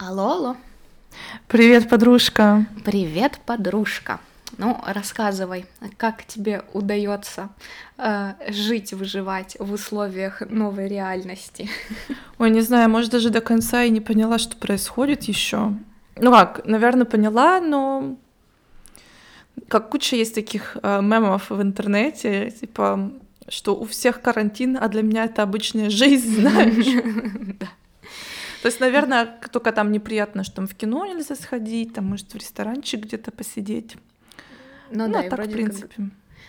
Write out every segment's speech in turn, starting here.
Алло, алло. Привет, подружка. Привет, подружка. Ну, рассказывай, как тебе удается э, жить, выживать в условиях новой реальности? Ой, не знаю, может даже до конца и не поняла, что происходит еще. Ну как, наверное, поняла, но как куча есть таких э, мемов в интернете, типа, что у всех карантин, а для меня это обычная жизнь, знаешь. То есть, наверное, только там неприятно, что там в кино нельзя сходить, там, может, в ресторанчик где-то посидеть. Ну, Ну, да, а так, в принципе. как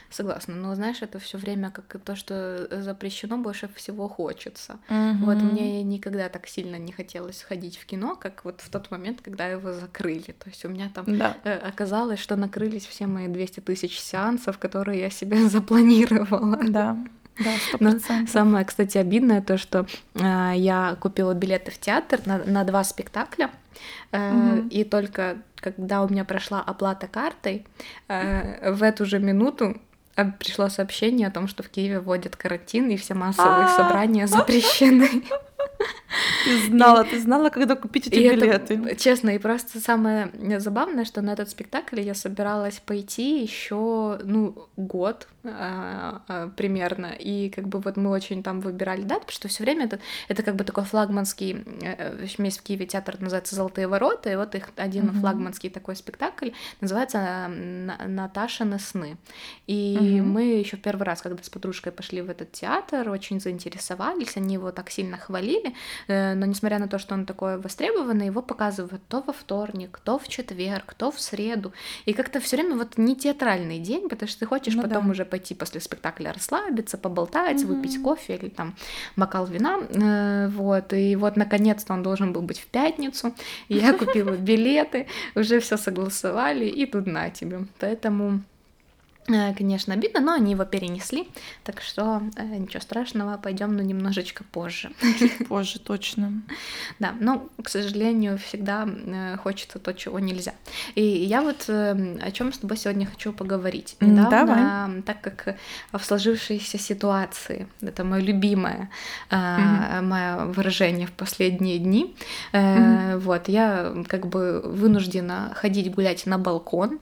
согласна. Но знаешь, это все время как то, что запрещено, больше всего хочется. Вот Мгм. мне никогда так сильно не хотелось ходить в кино, как вот в тот момент, когда его закрыли. То есть у меня там Да. э, оказалось, что накрылись все мои 200 тысяч сеансов, которые я себе запланировала. Да, да, Но самое, кстати, обидное то, что э, я купила билеты в театр на, на два спектакля, э, Мгм. и только когда у меня прошла оплата картой, э, в эту же минуту э, пришло сообщение о том, что в Киеве вводят карантин, и все массовые А. собрания запрещены. Ты знала, ты знала, когда купить эти И это, билеты. честно, и просто самое забавное, что на этот спектакль я собиралась пойти еще, ну, год а, а, примерно. И как бы вот мы очень там выбирали дату, потому что все время это, это как бы такой флагманский, э, в есть в Киеве театр называется «Золотые ворота», и вот их один Мгм. флагманский такой спектакль называется э, «На- «Наташины сны». И Мгм. мы еще первый раз, когда с подружкой пошли в этот театр, очень заинтересовались, они его так сильно хвалили, Э, но несмотря на то, что он такой востребованный, его показывают то во вторник, то в четверг, то в среду. И как-то все время вот не театральный день, потому что ты хочешь Ну потом да. уже пойти после спектакля расслабиться, поболтать, выпить Мгм. кофе или там бокал вина. Э, Вот. И вот наконец-то он должен был быть в пятницу. Я купила билеты, уже все согласовали, и тут на тебе. Поэтому Конечно, обидно, но они его перенесли, так что э, ничего страшного, пойдем, но немножечко позже. Чуть позже, точно. Да, но, к сожалению, всегда э, хочется то, чего нельзя. И я вот э, о чем с тобой сегодня хочу поговорить. Недавно, давай. так как в сложившейся ситуации, это мое любимое э, Мгм. мое выражение в последние дни, э, вот, я как бы вынуждена ходить гулять на балкон,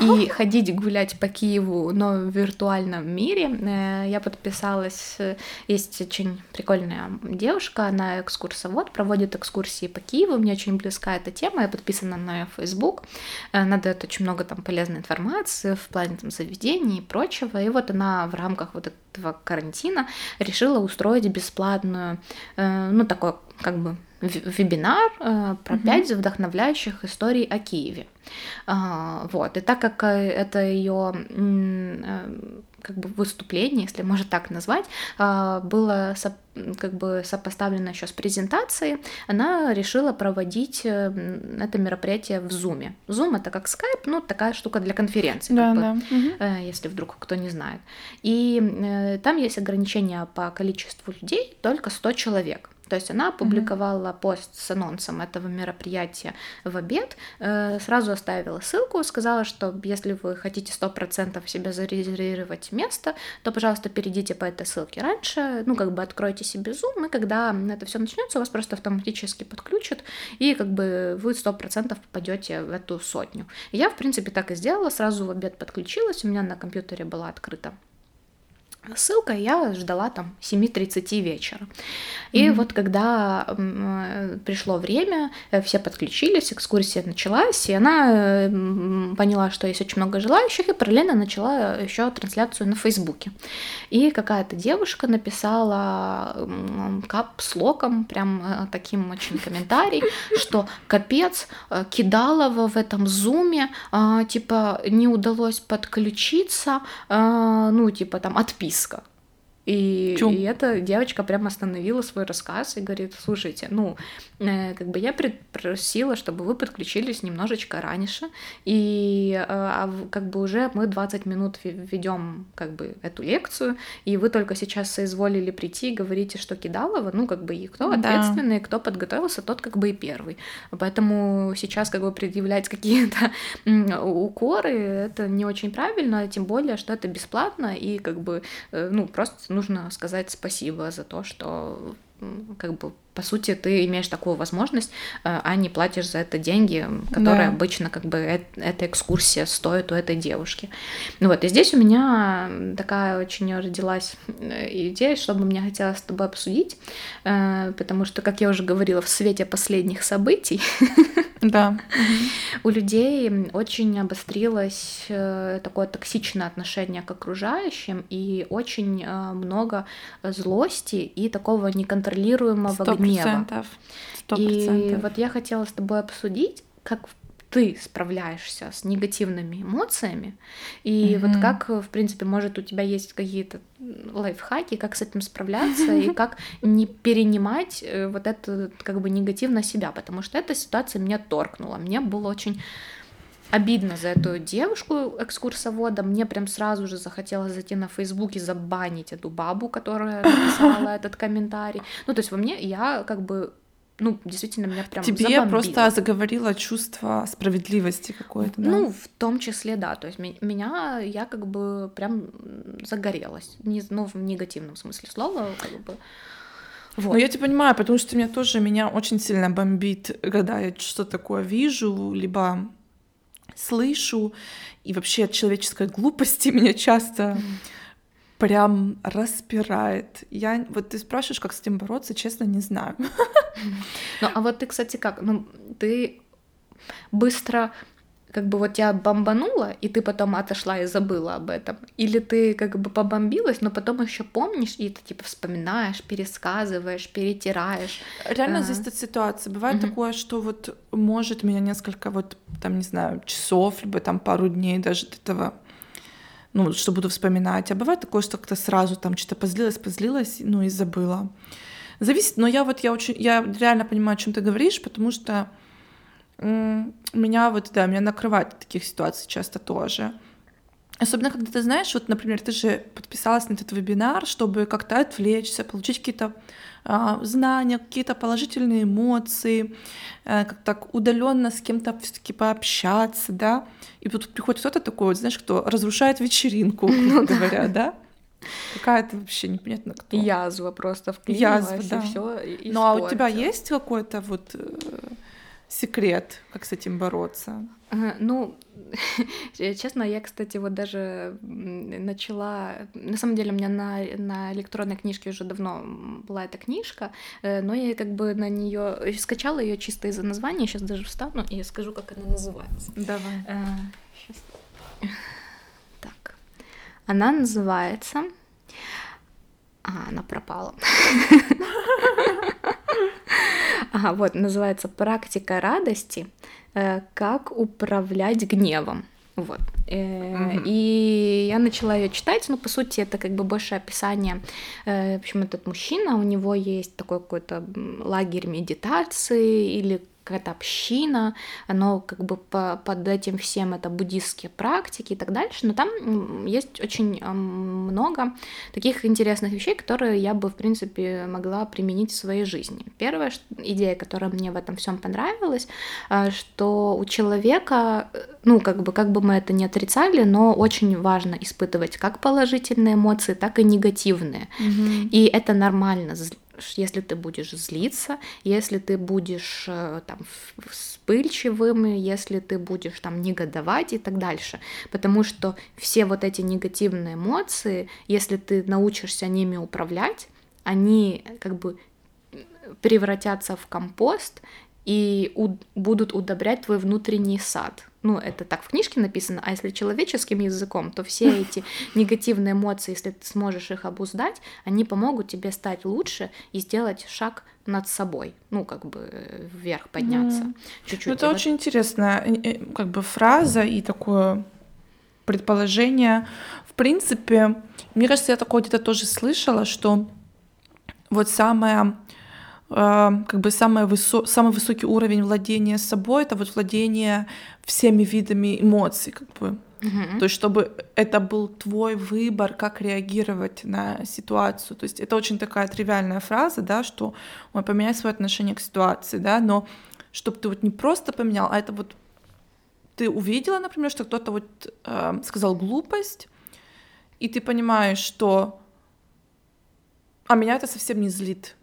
и ходить гулять по Киеву, но в виртуальном мире. Э, Я подписалась, э, есть очень прикольная девушка, она экскурсовод, проводит экскурсии по Киеву, мне очень близка эта тема, я подписана на ее Facebook, Э, она дает очень много там полезной информации в плане там заведений и прочего, и вот она в рамках вот этого карантина решила устроить бесплатную, ну такой как бы вебинар э, про пять вдохновляющих историй о Киеве. А, Вот. И так как э, это ее как бы выступление, если можно так назвать, а, было как бы сопоставлено еще с презентацией, она решила проводить э, это мероприятие в Zoom. Zoom это как Skype, ну такая штука для конференций, Да, бы, да. Э, если вдруг кто не знает. И э, там есть ограничения по количеству людей, только 100 человек. То есть она опубликовала пост с анонсом этого мероприятия в обед, э, сразу оставила ссылку, сказала, что если вы хотите 100% себе зарезервировать место, то, пожалуйста, перейдите по этой ссылке раньше, ну, как бы откройте себе Zoom, и когда это все начнется, вас просто автоматически подключат, и как бы вы 100% попадете в эту сотню. Я, в принципе, так и сделала, сразу в обед подключилась, у меня на компьютере была открыта ссылка, я ждала там 7.30 вечера. И Мгм. вот когда э, пришло время, э, все подключились, экскурсия началась, и она э, поняла, что есть очень много желающих, и параллельно начала еще трансляцию на Фейсбуке. И какая-то девушка написала капслоком, прям таким очень комментарий, что капец, Кидалова в этом зуме, типа, не удалось подключиться, ну, типа, там, отписка. И, Чё? и эта девочка прям остановила свой рассказ и говорит, слушайте, ну, э, как бы я просила, чтобы вы подключились немножечко раньше, и э, а как бы уже мы 20 минут ведем как бы эту лекцию, и вы только сейчас соизволили прийти и говорите, что Кидалова, ну, как бы и кто Да. ответственный, кто подготовился, тот как бы и первый. Поэтому сейчас как бы предъявлять какие-то укоры, это не очень правильно, тем более, что это бесплатно, и как бы, э, ну, просто нужно сказать спасибо за то, что как бы по сути, ты имеешь такую возможность, э, а не платишь за это деньги, которые да. обычно как бы эта экскурсия стоит у этой девушки. Ну вот, и здесь у меня такая очень родилась э, идея, чтобы мне хотелось с тобой обсудить, э, потому что, как я уже говорила, в свете последних событий да. у людей очень обострилось такое токсичное отношение к окружающим и очень много злости и такого неконтролируемого 100% 100%. И вот я хотела с тобой обсудить, как ты справляешься с негативными эмоциями, и mm-hmm. вот как, в принципе, может, у тебя есть какие-то лайфхаки, как с этим справляться, и как не перенимать э, вот это как бы негатив на себя, потому что эта ситуация меня торкнула, мне было очень обидно за эту девушку экскурсовода. Мне прям сразу же захотелось зайти на Facebook и забанить эту бабу, которая написала этот комментарий. Ну, то есть во мне я как бы ну, действительно, меня прям Тебе забомбило. просто заговорило чувство справедливости какое-то, да? Ну, в том числе, да. То есть меня, я как бы прям загорелась. Не, ну, в негативном смысле слова, как бы. Вот. Ну, я тебя понимаю, потому что меня тоже, меня очень сильно бомбит, когда я что-то такое вижу, либо слышу, и вообще от человеческой глупости меня часто прям распирает. Я вот ты спрашиваешь, как с этим бороться, честно, не знаю. Ну, а вот ты, кстати, как? Ну, ты быстро как бы вот тебя бомбануло, и ты потом отошла и забыла об этом? Или ты как бы побомбилась, но потом еще помнишь, и ты типа вспоминаешь, пересказываешь, перетираешь? Реально а... зависит от ситуации. Бывает угу. такое, что вот может меня несколько вот там, не знаю, часов, либо там пару дней даже до этого ну, что буду вспоминать. А бывает такое, что как-то сразу там что-то позлилась, позлилась, ну и забыла. Зависит, но я вот, я очень, я реально понимаю, о чем ты говоришь, потому что меня вот, да, меня накрывает таких ситуаций часто тоже. Особенно, когда ты знаешь, вот, например, ты же подписалась на этот вебинар, чтобы как-то отвлечься, получить какие-то а, знания, какие-то положительные эмоции, а, как так удаленно с кем-то все-таки пообщаться, да. И тут приходит кто-то такой, вот, знаешь, кто разрушает вечеринку, ну говоря, да. Какая-то вообще непонятно кто. Язва просто вклинилась, Язва, да. и все. Ну а у тебя есть какой-то вот э, секрет, как с этим бороться? Ну, честно, я, кстати, вот даже начала... На самом деле у меня на, на электронной книжке уже давно была эта книжка, э, но я как бы на нее скачала ее чисто из-за названия. Сейчас даже встану и скажу, как она называется. Давай. Сейчас. Так. Она называется... А, она пропала. Ага, вот, называется «Практика радости. Э, как управлять гневом». Вот. Mm-hmm. И я начала ее читать, ну, по сути, это как бы больше описание. Э, в общем, этот мужчина, у него есть такой какой-то лагерь медитации или какая-то община, оно как бы по, под этим всем это буддистские практики и так дальше, но там есть очень много таких интересных вещей, которые я бы, в принципе, могла применить в своей жизни. Первая идея, которая мне в этом всем понравилась, а, что у человека, ну, как бы, как бы мы это не отрицали, но очень важно испытывать как положительные эмоции, так и негативные. Mm-hmm. И это нормально если ты будешь злиться, если ты будешь э, там вспыльчивым, если ты будешь там негодовать и так дальше. Потому что все вот эти негативные эмоции, если ты научишься ними управлять, они как бы превратятся в компост и у- будут удобрять твой внутренний сад ну, это так в книжке написано, а если человеческим языком, то все эти негативные эмоции, если ты сможешь их обуздать, они помогут тебе стать лучше и сделать шаг над собой, ну, как бы э, вверх подняться mm. чуть-чуть. Ну, это очень интересная э, э, как бы фраза и такое предположение. В принципе, мне кажется, я такое где-то тоже слышала, что вот самое как бы самый, высо самый высокий уровень владения собой это вот владение всеми видами эмоций, как бы. Uh-huh. То есть, чтобы это был твой выбор, как реагировать на ситуацию. То есть, это очень такая тривиальная фраза, да, что ой, поменять свое отношение к ситуации, да, но чтобы ты вот не просто поменял, а это вот ты увидела, например, что кто-то вот э, сказал глупость, и ты понимаешь, что а меня это совсем не злит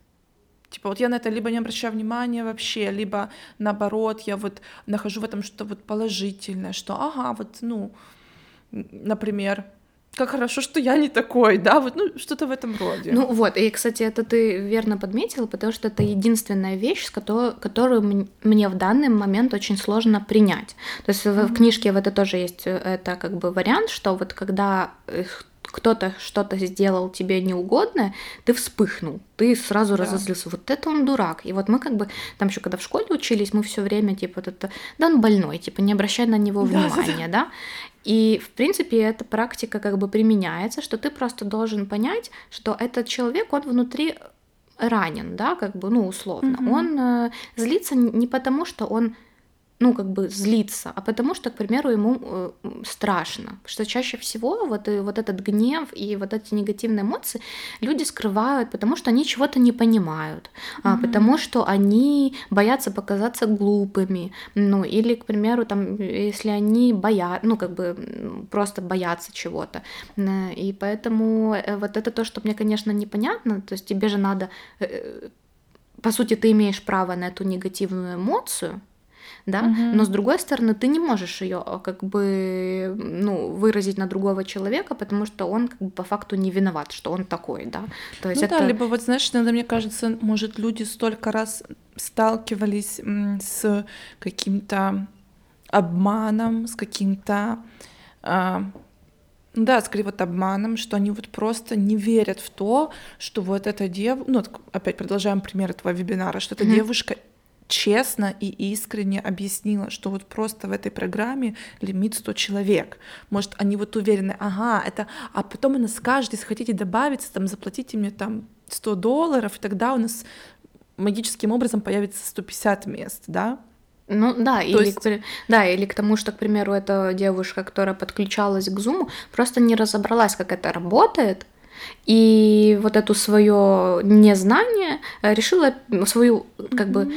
Типа вот я на это либо не обращаю внимания вообще, либо наоборот, я вот нахожу в этом что-то вот положительное, что ага, вот, ну, например, как хорошо, что я не такой, да, вот, ну, что-то в этом роде. Ну вот, и, кстати, это ты верно подметила, потому что это единственная вещь, которую, которую мне в данный момент очень сложно принять. То есть mm-hmm. в книжке в это тоже есть э, это как бы вариант, что вот когда кто-то что-то сделал тебе неугодное, ты вспыхнул, ты сразу да. разозлился. Вот это он дурак. И вот мы как бы там еще когда в школе учились, мы все время типа вот это, да он больной, типа не обращай на него внимания, да. да? И в принципе эта практика как бы применяется, что ты просто должен понять, что этот человек, он внутри ранен, да, как бы, ну условно. Mm-hmm. Он э, злится не потому, что он ну, как бы злиться, а потому что, к примеру, ему э, страшно. Что чаще всего вот, и вот этот гнев и вот эти негативные эмоции люди скрывают, потому что они чего-то не понимают, mm-hmm. а, потому что они боятся показаться глупыми, ну, или, к примеру, там, если они боятся, ну, как бы просто боятся чего-то. И поэтому э, вот это то, что мне, конечно, непонятно, то есть тебе же надо э, по сути, ты имеешь право на эту негативную эмоцию, да, угу. но с другой стороны ты не можешь ее а, как бы ну выразить на другого человека, потому что он как бы по факту не виноват, что он такой, да. То есть ну это... да, либо вот знаешь, иногда мне кажется, может люди столько раз сталкивались с каким-то обманом, с каким-то а, да, скорее вот обманом, что они вот просто не верят в то, что вот эта девушка, ну опять продолжаем пример этого вебинара, что эта mm-hmm. девушка честно и искренне объяснила, что вот просто в этой программе лимит 100 человек. Может, они вот уверены, ага, это... А потом она скажет, если хотите добавиться, там, заплатите мне там 100 долларов, и тогда у нас магическим образом появится 150 мест, да? Ну да, То или, есть... к, да, или к тому, что, к примеру, эта девушка, которая подключалась к Zoom, просто не разобралась, как это работает, и вот эту свое незнание решила свою как mm-hmm. бы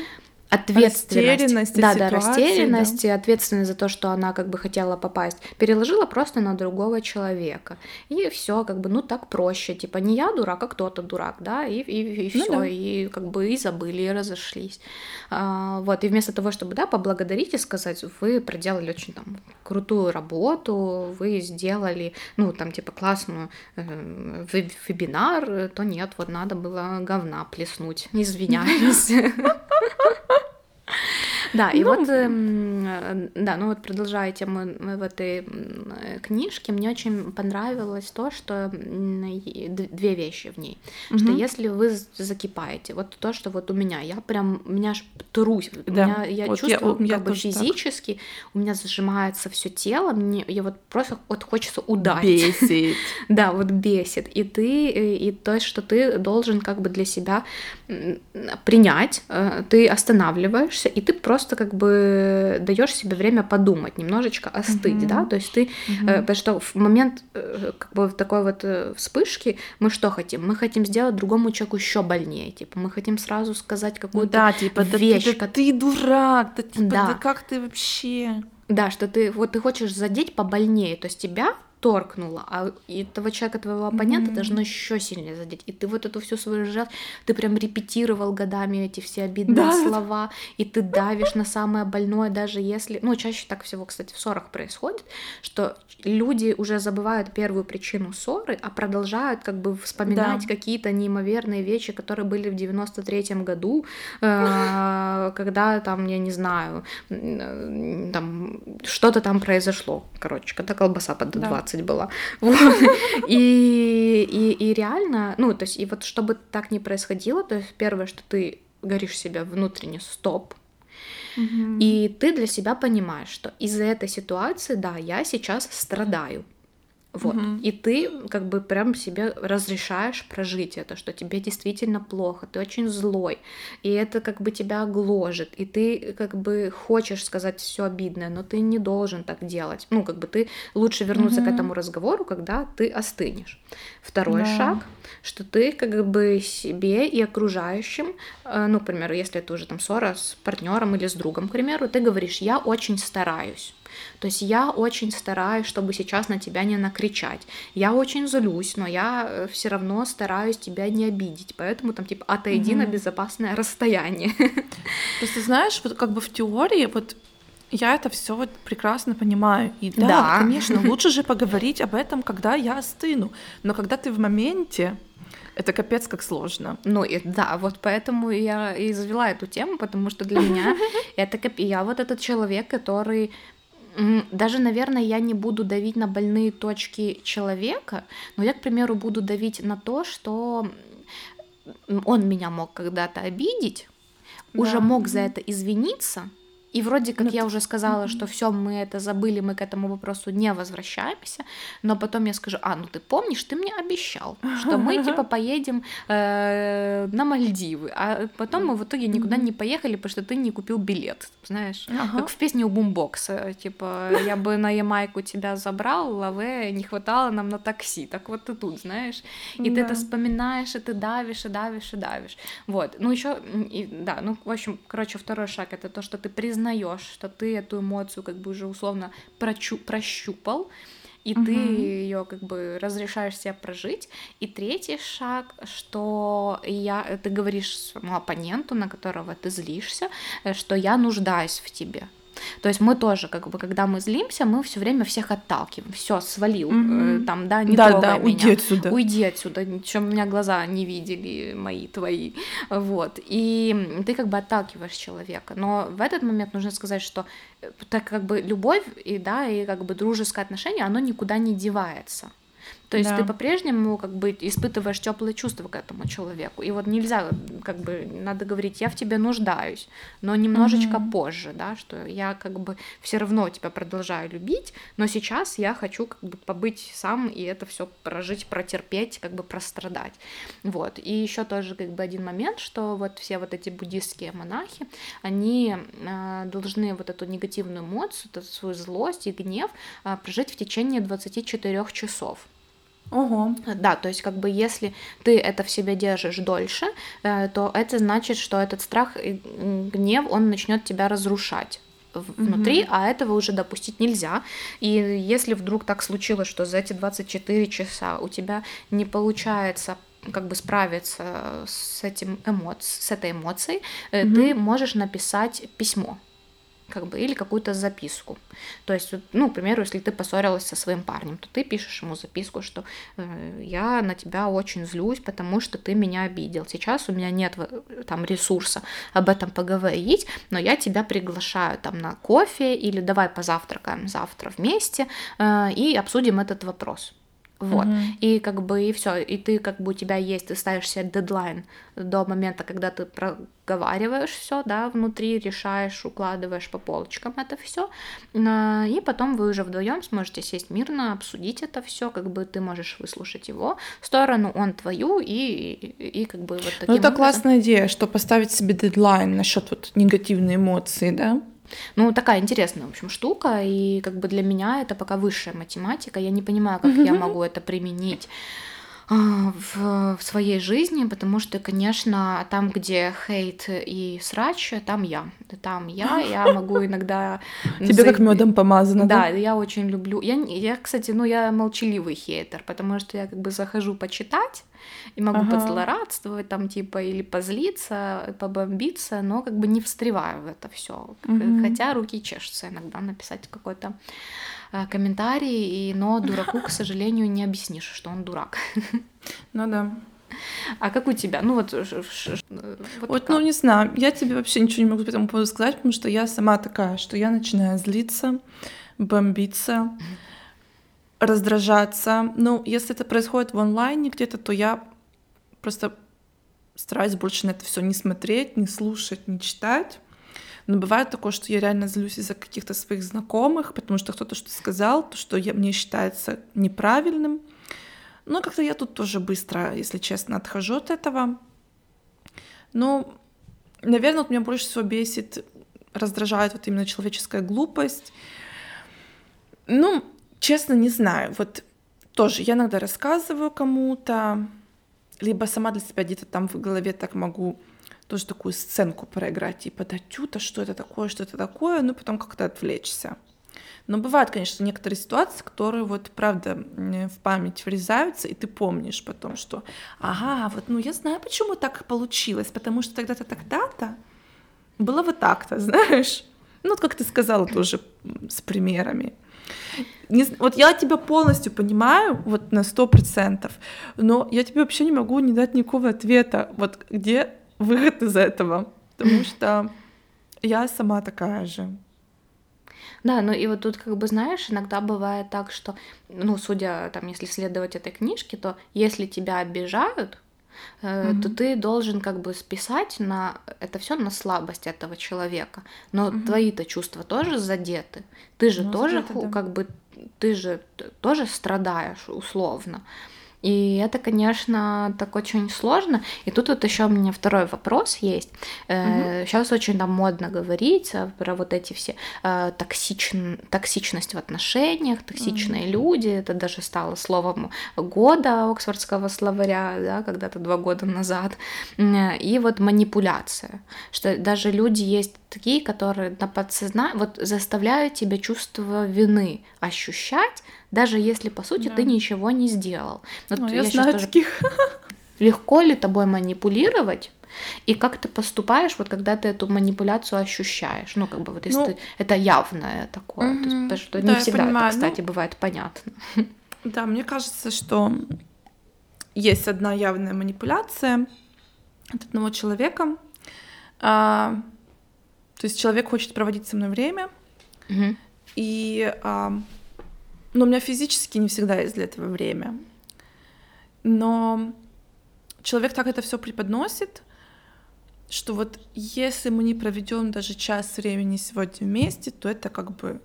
ответственность, растерянность да, да, растерянность да. и ответственность за то, что она как бы хотела попасть, переложила просто на другого человека. И все, как бы, ну так проще, типа не я дурак, а кто-то дурак, да, и, и, и все, ну, да. и как бы и забыли, и разошлись. А, вот, и вместо того, чтобы, да, поблагодарить и сказать, вы проделали очень там крутую работу, вы сделали, ну, там, типа, классную э, вебинар, то нет, вот надо было говна плеснуть, извиняюсь. Да, и ну, вот, э, да, ну вот продолжая тему в этой книжке, мне очень понравилось то, что две вещи в ней, угу. что если вы закипаете, вот то, что вот у меня, я прям, меня аж трусь, да. меня, я вот чувствую я, как бы физически, так. у меня зажимается все тело, мне, я вот просто вот хочется ударить. Бесит. Да, вот бесит, и ты, и то, что ты должен как бы для себя принять, э, ты останавливаешься, и ты просто как бы даешь себе время подумать, немножечко остыть, mm-hmm. да, то есть ты, mm-hmm. потому что в момент э, как бы такой вот вспышки мы что хотим? Мы хотим сделать другому человеку еще больнее, типа мы хотим сразу сказать какую-то да, типа, вещь, да, ты, да, ты дурак, да, типа, да. да как ты вообще? Да, что ты вот ты хочешь задеть побольнее, то есть тебя торкнуло, а этого человека, твоего оппонента mm-hmm. должно еще сильнее задеть. И ты вот эту всю свою жизнь, ты прям репетировал годами эти все обидные да. слова, и ты давишь на самое больное, даже если... Ну, чаще так всего, кстати, в ссорах происходит, что люди уже забывают первую причину ссоры, а продолжают как бы вспоминать да. какие-то неимоверные вещи, которые были в 93-м году, э, когда там, я не знаю, э, там что-то там произошло, короче, когда колбаса под 20 20 была. И, и, и реально, ну, то есть, и вот чтобы так не происходило, то есть первое, что ты говоришь себе внутренне стоп, и ты для себя понимаешь, что из-за этой ситуации, да, я сейчас страдаю. Вот. Угу. И ты как бы прям себе разрешаешь прожить это, что тебе действительно плохо, ты очень злой, и это как бы тебя гложет, и ты как бы хочешь сказать все обидное, но ты не должен так делать. Ну, как бы ты лучше вернуться угу. к этому разговору, когда ты остынешь. Второй да. шаг, что ты как бы себе и окружающим, э, ну, к примеру, если это уже там ссора с партнером или с другом, к примеру, ты говоришь, я очень стараюсь То есть я очень стараюсь, чтобы сейчас на тебя не накричать. Я очень злюсь, но я э, все равно стараюсь тебя не обидеть. Поэтому там типа отойди mm-hmm. на безопасное расстояние. То есть ты знаешь, вот как бы в теории вот я это все вот прекрасно понимаю. И да, Да. конечно, лучше же поговорить об этом, когда я остыну. Но когда ты в моменте, это капец как сложно. Ну и да, вот поэтому я и завела эту тему, потому что для меня это кап- я вот этот человек, который даже, наверное, я не буду давить на больные точки человека, но я, к примеру, буду давить на то, что он меня мог когда-то обидеть, уже Да. мог за это извиниться. И вроде как Ну, я уже сказала, что все, мы это забыли, мы к этому вопросу не возвращаемся, но потом я скажу, а, ну ты помнишь, ты мне обещал, что мы типа поедем э, на Мальдивы, а потом мы в итоге никуда не поехали, потому что ты не купил билет, знаешь, Ага. как в песне у Бумбокса, типа, я бы на Ямайку тебя забрал, лаве, не хватало нам на такси, так вот ты тут, знаешь, и ты это вспоминаешь, и ты давишь, и давишь, и давишь. Вот. Ну, еще, да, ну, в общем, короче, второй шаг это то, что ты признаешь, что ты эту эмоцию как бы уже условно прочу- прощупал, и ты Мгм. ее как бы разрешаешь себе прожить. И третий шаг, что я, ты говоришь своему оппоненту, на которого ты злишься, э, что я нуждаюсь в тебе. То есть мы тоже, как бы, когда мы злимся, мы все время всех отталкиваем. Все, свалил, Мгм. э, там, да, не да, да, меня. уйди отсюда. Уйди отсюда, чем меня глаза не видели, мои, твои. Вот. И ты как бы отталкиваешь человека. Но в этот момент нужно сказать, что э, так как бы любовь и, да, и как бы дружеское отношение, оно никуда не девается. То есть Да. ты по-прежнему как бы испытываешь теплые чувства к этому человеку. И вот нельзя, как бы, надо говорить, я в тебе нуждаюсь, но немножечко Мгм. позже, да, что я как бы все равно тебя продолжаю любить, но сейчас я хочу как бы побыть сам и это все прожить, протерпеть, как бы прострадать. Вот. И еще тоже как бы один момент, что вот все вот эти буддистские монахи, они э, должны вот эту негативную эмоцию, эту свою злость и гнев э, прожить в течение 24 часов. Ого. Да, то есть как бы если ты это в себе держишь дольше, э, то это значит, что этот страх и гнев, он начнет тебя разрушать внутри, а этого уже допустить нельзя. И если вдруг так случилось, что за эти 24 часа у тебя не получается как бы справиться с этим эмоц... с этой эмоцией, Мгм. ты можешь написать письмо как бы, или какую-то записку. То есть, ну, к примеру, если ты поссорилась со своим парнем, то ты пишешь ему записку, что э, я на тебя очень злюсь, потому что ты меня обидел. Сейчас у меня нет там ресурса об этом поговорить, но я тебя приглашаю там на кофе или давай позавтракаем завтра вместе э, и обсудим этот вопрос. Вот. Мгм. И как бы и все. И ты как бы у тебя есть, ты ставишь себе дедлайн до момента, когда ты проговариваешь все, да, внутри, решаешь, укладываешь по полочкам это все. И потом вы уже вдвоем сможете сесть мирно, обсудить это все, как бы ты можешь выслушать его сторону, он твою, и, и, и как бы вот таким Ну, это образом- классная идея, что поставить себе дедлайн насчет вот негативной эмоции, да? Ну, такая интересная, в общем, штука, и как бы для меня это пока высшая математика. Я не понимаю, как я могу это применить в, в своей жизни, потому что, конечно, там, где хейт и срач, там я. Там я, я могу иногда... Тебе как медом помазано, Да, да? я очень люблю. Я, я, кстати, ну, я молчаливый хейтер, потому что я как бы захожу почитать и могу Ага. позлорадствовать там, типа, или позлиться, побомбиться, но как бы не встреваю в это все. Мгм. Хотя руки чешутся иногда написать какой-то э, комментарий, и, но дураку, к сожалению, не объяснишь, что он дурак. Ну да. А как у тебя? Ну вот, э, вот Вот, ну не знаю, я тебе вообще ничего не могу по этому поводу сказать, потому что я сама такая, что я начинаю злиться, бомбиться, раздражаться. Ну, если это происходит в онлайне где-то, то я просто стараюсь больше на это все не смотреть, не слушать, не читать. Но бывает такое, что я реально злюсь из-за каких-то своих знакомых, потому что кто-то что-то сказал, то, что я, мне считается неправильным. Но как-то я тут тоже быстро, если честно, отхожу от этого. Ну, наверное, вот меня больше всего бесит, раздражает вот именно человеческая глупость. Ну, честно, не знаю. Вот тоже я иногда рассказываю кому-то, либо сама для себя где-то там в голове так могу тоже такую сценку проиграть, типа, да тюта, что это такое, что это такое, ну, потом как-то отвлечься. Но бывают, конечно, некоторые ситуации, которые вот правда в память врезаются, и ты помнишь потом, что ага, вот ну я знаю, почему так получилось, потому что тогда-то тогда-то было вот так-то, знаешь. Ну, как ты сказала тоже с примерами. Не, вот я тебя полностью понимаю, вот на сто процентов, но я тебе вообще не могу не дать никакого ответа, вот где выход из этого, потому что я сама такая же. Да, ну и вот тут как бы знаешь, иногда бывает так, что, ну, судя там, если следовать этой книжке, то если тебя обижают, mm-hmm. то ты должен как бы списать на это все на слабость этого человека. Но mm-hmm. твои-то чувства тоже задеты. Ты же ну, тоже задеты, да. как бы ты же тоже страдаешь условно. И это, конечно, так очень сложно. И тут вот еще у меня второй вопрос есть. Угу. Сейчас очень там модно говорить про вот эти все э, токсичн... токсичность в отношениях, токсичные угу. люди. Это даже стало словом года Оксфордского словаря, да, когда-то два года назад. И вот манипуляция, что даже люди есть такие, которые на подсознании вот заставляют тебя чувство вины ощущать, даже если по сути да. ты ничего не сделал. Вот ну, я, я знаю тоже... таких. Легко ли тобой манипулировать? И как ты поступаешь, вот когда ты эту манипуляцию ощущаешь? Ну, как бы вот если ну, ты, это явное такое. Угу, то есть, потому что да, не всегда понимаю. это, кстати, ну, бывает понятно. Да, мне кажется, что есть одна явная манипуляция от одного человека. А, то есть человек хочет проводить со мной время, угу. и а, но у меня физически не всегда есть для этого время. Но человек так это все преподносит, что вот если мы не проведем даже час времени сегодня вместе, то это как бы,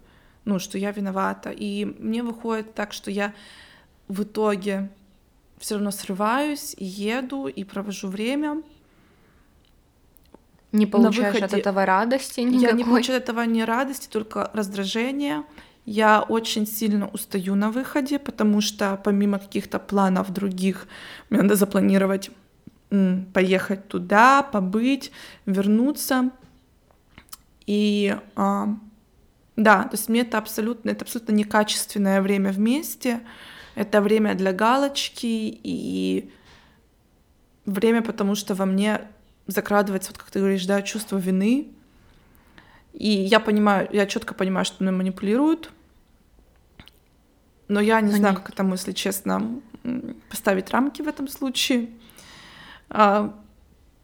ну, что я виновата. И мне выходит так, что я в итоге все равно срываюсь и еду и провожу время. Не получаешь выходе... от этого радости никакой? Я не получаю от этого ни радости, только раздражение. Я очень сильно устаю на выходе, потому что помимо каких-то планов других, мне надо запланировать поехать туда, побыть, вернуться. И а, да, то есть мне это абсолютно, это абсолютно некачественное время вместе. Это время для галочки и время, потому что во мне закрадывается, вот как ты говоришь, да, чувство вины. И я понимаю, я четко понимаю, что мной манипулируют, но я не Они... знаю, как этому, если честно, поставить рамки в этом случае. А,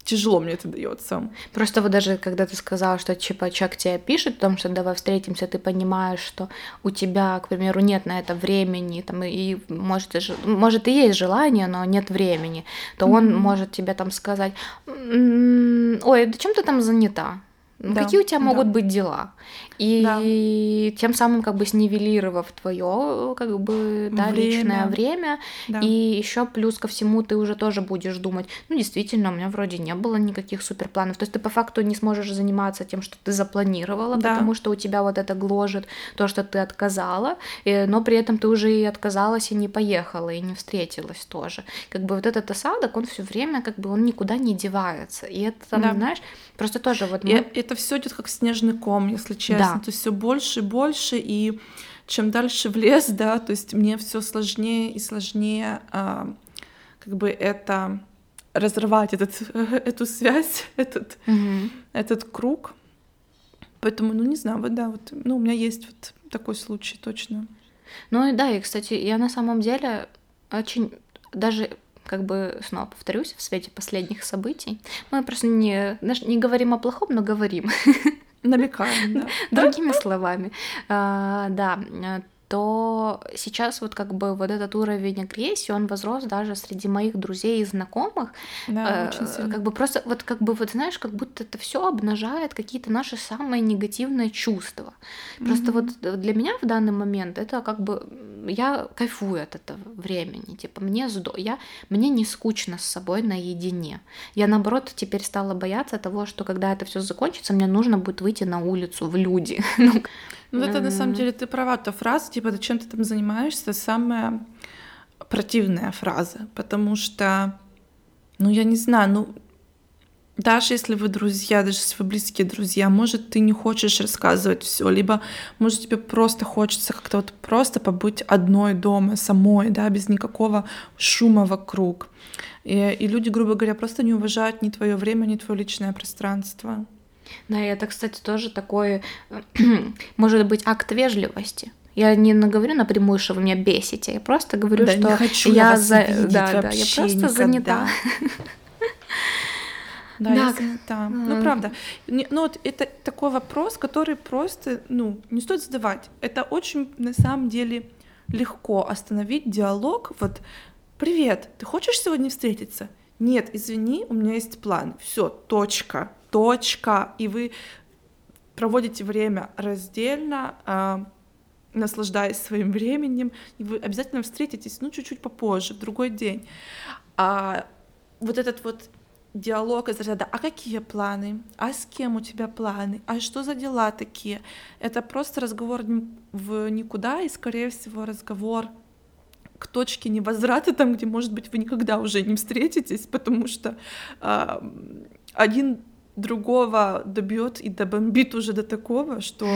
тяжело мне это дается. Просто вот даже когда ты сказала, что типа человек тебе пишет, потому что давай встретимся, ты понимаешь, что у тебя, к примеру, нет на это времени, там и может, может и есть желание, но нет времени, то mm-hmm. он может тебе там сказать, ой, да чем ты там занята? Ну, да, какие у тебя могут да. быть дела? И да. тем самым как бы снивелировав твое как бы да, время. личное время. Да. И еще плюс ко всему ты уже тоже будешь думать, ну действительно, у меня вроде не было никаких суперпланов. То есть ты по факту не сможешь заниматься тем, что ты запланировала, да. потому что у тебя вот это гложет то, что ты отказала, и, но при этом ты уже и отказалась, и не поехала, и не встретилась тоже. Как бы вот этот осадок, он все время как бы он никуда не девается. И это, там, да. знаешь, просто тоже вот... Мы... И это все идет как снежный ком, если честно. Да. То есть все больше и больше, и чем дальше в лес, да, то есть мне все сложнее и сложнее а, как бы это разрывать этот, эту связь, этот, угу. этот круг. Поэтому, ну, не знаю, вот да, вот, ну, у меня есть вот такой случай точно. Ну и да, и, кстати, я на самом деле очень даже как бы снова повторюсь, в свете последних событий. Мы просто не, не говорим о плохом, но говорим. Намекаем, да. Другими словами. А, да, то сейчас вот как бы вот этот уровень агрессии, он возрос даже среди моих друзей и знакомых. Да, э, очень сильно. Как бы просто вот как бы вот знаешь, как будто это все обнажает какие-то наши самые негативные чувства. Просто mm-hmm. вот для меня в данный момент это как бы я кайфую от этого времени, типа мне сдо, я мне не скучно с собой наедине. Я наоборот теперь стала бояться того, что когда это все закончится, мне нужно будет выйти на улицу в люди. Ну, это на самом деле ты права, та фраза, типа, зачем ты там занимаешься, самая противная фраза, потому что, ну, я не знаю, ну, даже если вы друзья, даже если вы близкие друзья, может, ты не хочешь рассказывать все, либо, может, тебе просто хочется как-то вот просто побыть одной дома, самой, да, без никакого шума вокруг. И, и люди, грубо говоря, просто не уважают ни твое время, ни твое личное пространство. Да, это, кстати, тоже такой, может быть, акт вежливости. Я не говорю напрямую, что вы меня бесите, я просто говорю, Да, что не хочу я я вас за... видеть да, да, я просто никогда. занята. Да, Да, я занята. Ну, М. правда. Ну, вот это такой вопрос, который просто, ну, не стоит задавать. Это очень, на самом деле, легко остановить диалог. Вот, привет, ты хочешь сегодня встретиться? Нет, извини, у меня есть план. Все, точка, точка. И вы проводите время раздельно, а, наслаждаясь своим временем, и вы обязательно встретитесь, ну, чуть-чуть попозже, в другой день. А вот этот вот диалог из ряда «А какие планы? А с кем у тебя планы? А что за дела такие?» Это просто разговор в никуда, и, скорее всего, разговор к точке невозврата, там, где, может быть, вы никогда уже не встретитесь, потому что а, один другого добьет и добомбит уже до такого, что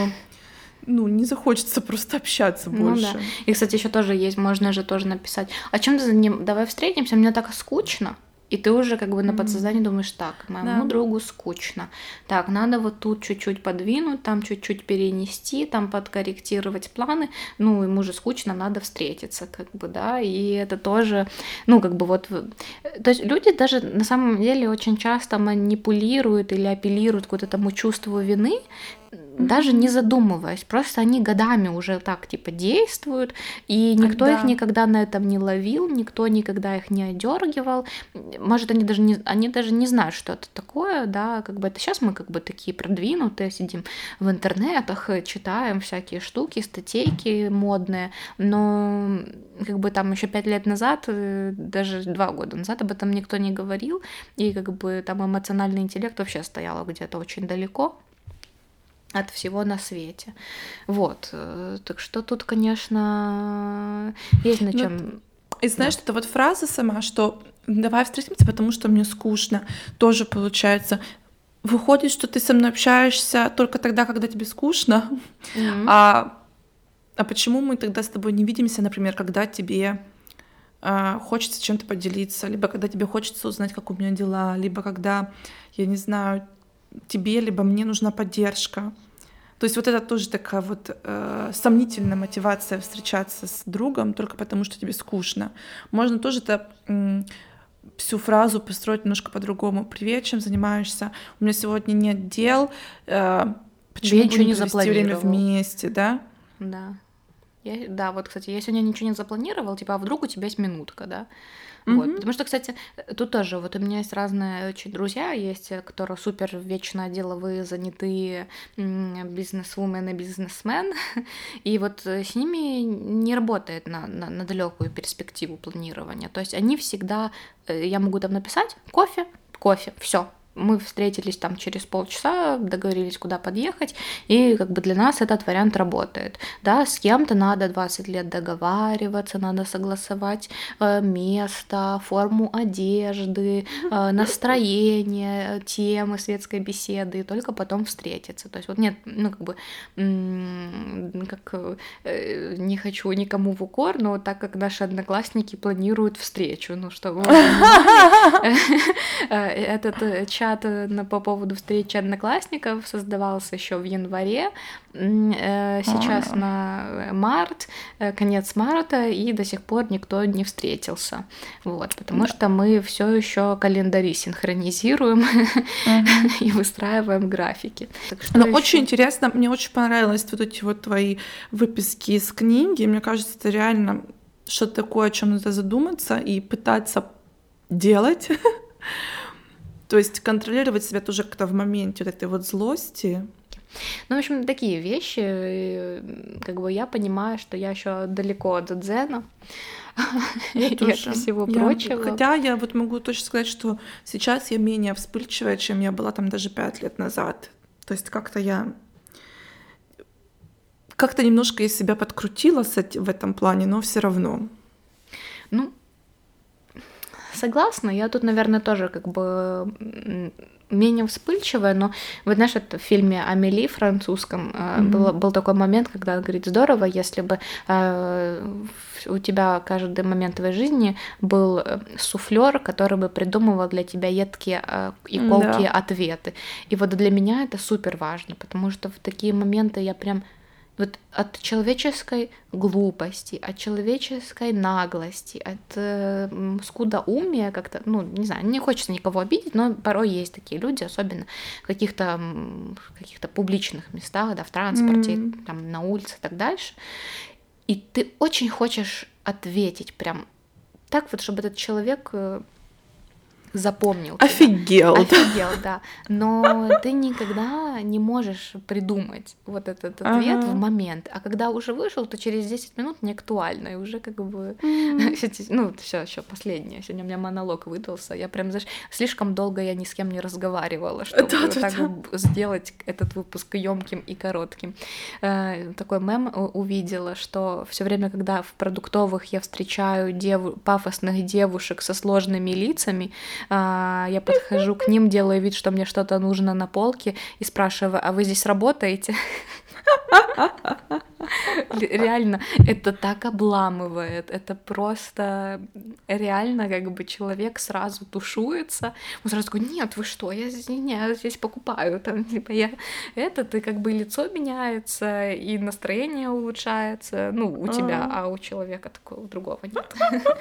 ну, не захочется просто общаться Ну больше. да. И, кстати, еще тоже есть, можно же тоже написать, а чем ты за ним, давай встретимся, мне так скучно. И ты уже как бы на подсознании думаешь, так, моему Да. другу скучно. Так, надо вот тут чуть-чуть подвинуть, там чуть-чуть перенести, там подкорректировать планы. Ну, ему же скучно, надо встретиться, как бы, да. И это тоже, ну, как бы вот... в- То есть люди даже на самом деле очень часто манипулируют или апеллируют к вот этому чувству вины, даже не задумываясь, просто они годами уже так типа действуют, и никто их Да. никогда на этом не ловил, никто никогда их не одергивал. Может, они даже не, они даже не знают, что это такое, да, как бы это сейчас мы как бы такие продвинутые, сидим в интернетах, читаем всякие штуки, статейки модные, но как бы там еще пять лет назад, э, даже два года назад об этом никто не говорил, и как бы там эмоциональный интеллект вообще стоял где-то очень далеко от всего на свете. Вот. э, Так что тут, конечно, есть на Ну, чем. И знаешь, эта вот фраза сама, что давай встретимся, потому что мне скучно, тоже получается. Выходит, что ты со мной общаешься только тогда, когда тебе скучно. А, а почему мы тогда с тобой не видимся, например, когда тебе а, хочется чем-то поделиться, либо когда тебе хочется узнать, как у меня дела, либо когда, я не знаю, тебе, либо мне нужна поддержка. То есть вот это тоже такая вот э, сомнительная мотивация встречаться с другом только потому, что тебе скучно. Можно тоже это всю фразу построить немножко по-другому. Привет, чем занимаешься? У меня сегодня нет дел. Э, почему Я ничего не провести время запланировал. вместе, да? Да. Я, да, вот, кстати, я сегодня ничего не запланировал, типа, а вдруг у тебя есть минутка, да? Вот. Мгм. Потому что, кстати, тут тоже, вот у меня есть разные очень друзья, есть, э, которые супер вечно деловые, занятые бизнесвумен и бизнесмен, и вот э, с ними не работает на, на, на далекую перспективу планирования. То есть они всегда, э, я могу там написать кофе, кофе, все, мы встретились там через полчаса, договорились, куда подъехать, и как бы для нас этот вариант работает. Да, с кем-то надо 20 лет договариваться, надо согласовать э, место, форму одежды, э, настроение, э, темы светской беседы, и только потом встретиться. То есть вот нет, ну как бы, как э, не хочу никому в укор, но так как наши одноклассники планируют встречу, ну что вы понимали, э, этот э, чат э, по поводу встречи одноклассников создавался еще в январе, э, сейчас А. на март, э, конец марта, и до сих пор никто не встретился. Вот, потому Да. что мы все еще календари синхронизируем и выстраиваем графики. Ещё? очень интересно, мне очень понравилось вот эти вот твои выписки из книги. Мне кажется, это реально что-то такое, о чем надо задуматься и пытаться делать. То есть контролировать себя тоже как-то в моменте вот этой вот злости. Ну, в общем, такие вещи. и, Как бы я понимаю, что я еще далеко от дзена и от тоже. всего Я- прочего. Хотя я вот могу точно сказать, что сейчас я менее вспыльчивая, чем я была там даже пять лет назад. То есть как-то я как-то немножко я себя подкрутила в этом плане, но все равно. Ну, согласна. Я тут, наверное, тоже как бы менее вспыльчивая, но вот знаешь, это в фильме Амели французском mm-hmm. был, был такой момент, когда он говорит, здорово, если бы э, у тебя каждый момент твоей жизни был э, суфлер, который бы придумывал для тебя едкие э, и колкие да. ответы. И вот для меня это супер важно, потому что в такие моменты я прям вот от человеческой глупости, от человеческой наглости, от э, скудоумия как-то, ну, не знаю, не хочется никого обидеть, но порой есть такие люди, особенно в каких-то каких-то публичных местах, да, в транспорте, mm-hmm. там, на улице и так дальше. И ты очень хочешь ответить прям так вот, чтобы этот человек э, запомнил. Офигел. Тебя. Офигел, да. Но ты никогда не можешь придумать вот этот ответ ага. в момент. А когда уже вышел, то через 10 минут не актуально. И уже как бы... Mm. ну, все, еще последнее. Сегодня у меня монолог выдался. Я прям, знаешь, слишком долго я ни с кем не разговаривала, чтобы да, да, так да. сделать этот выпуск емким и коротким. Э, такой мем увидела, что все время, когда в продуктовых я встречаю дев... пафосных девушек со сложными лицами, я подхожу к ним, делаю вид, что мне что-то нужно на полке и спрашиваю, а вы здесь работаете? Реально, это так обламывает, это просто реально как бы человек сразу тушуется, он сразу такой, нет, вы что, я здесь, не, я здесь покупаю, там, типа, я это, и как бы лицо меняется, и настроение улучшается, ну, у тебя, а у человека такого другого нет.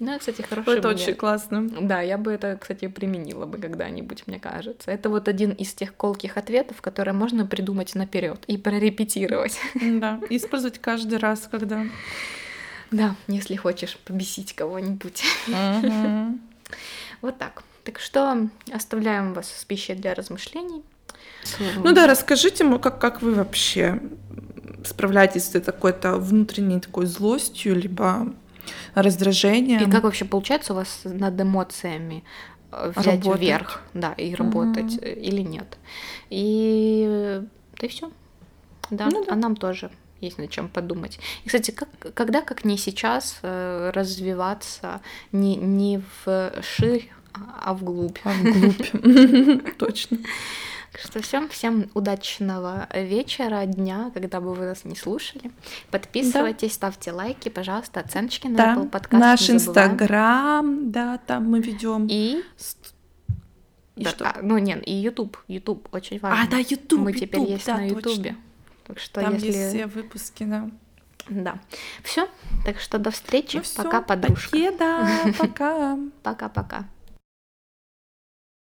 Ну, кстати, хороший Это очень классно. Да, я бы это, кстати, применила бы когда-нибудь, мне кажется. Это вот один из тех колких ответов, которые можно придумать наперед и прорепетировать. Да, использовать каждый раз, когда... Да, если хочешь побесить кого-нибудь. Вот так. Так что оставляем вас с пищей для размышлений. Ну да, расскажите, как, как вы вообще справляетесь с какой-то внутренней такой злостью, либо раздражением. И как вообще получается у вас над эмоциями э, взять работать. вверх, да, и работать угу. или нет. И да и все. Да, ну, да, а нам тоже есть над чем подумать. И, кстати, как, когда, как не сейчас, э, развиваться не, не в ширь, а вглубь. А вглубь. Точно. Так что всем, всем удачного вечера, дня, когда бы вы нас не слушали. Подписывайтесь, да. ставьте лайки, пожалуйста, оценочки на да. Apple Podcast. Наш Инстаграм, да, там мы ведем. И и да, что? А, ну, нет, и YouTube. YouTube очень важно. А, да, YouTube. Мы теперь YouTube, есть да, на YouTube. Так что Там если... есть все выпуски, да. Да. Все. Так что до встречи. Ну, пока, подружка. Покеда. Пока. Пока-пока.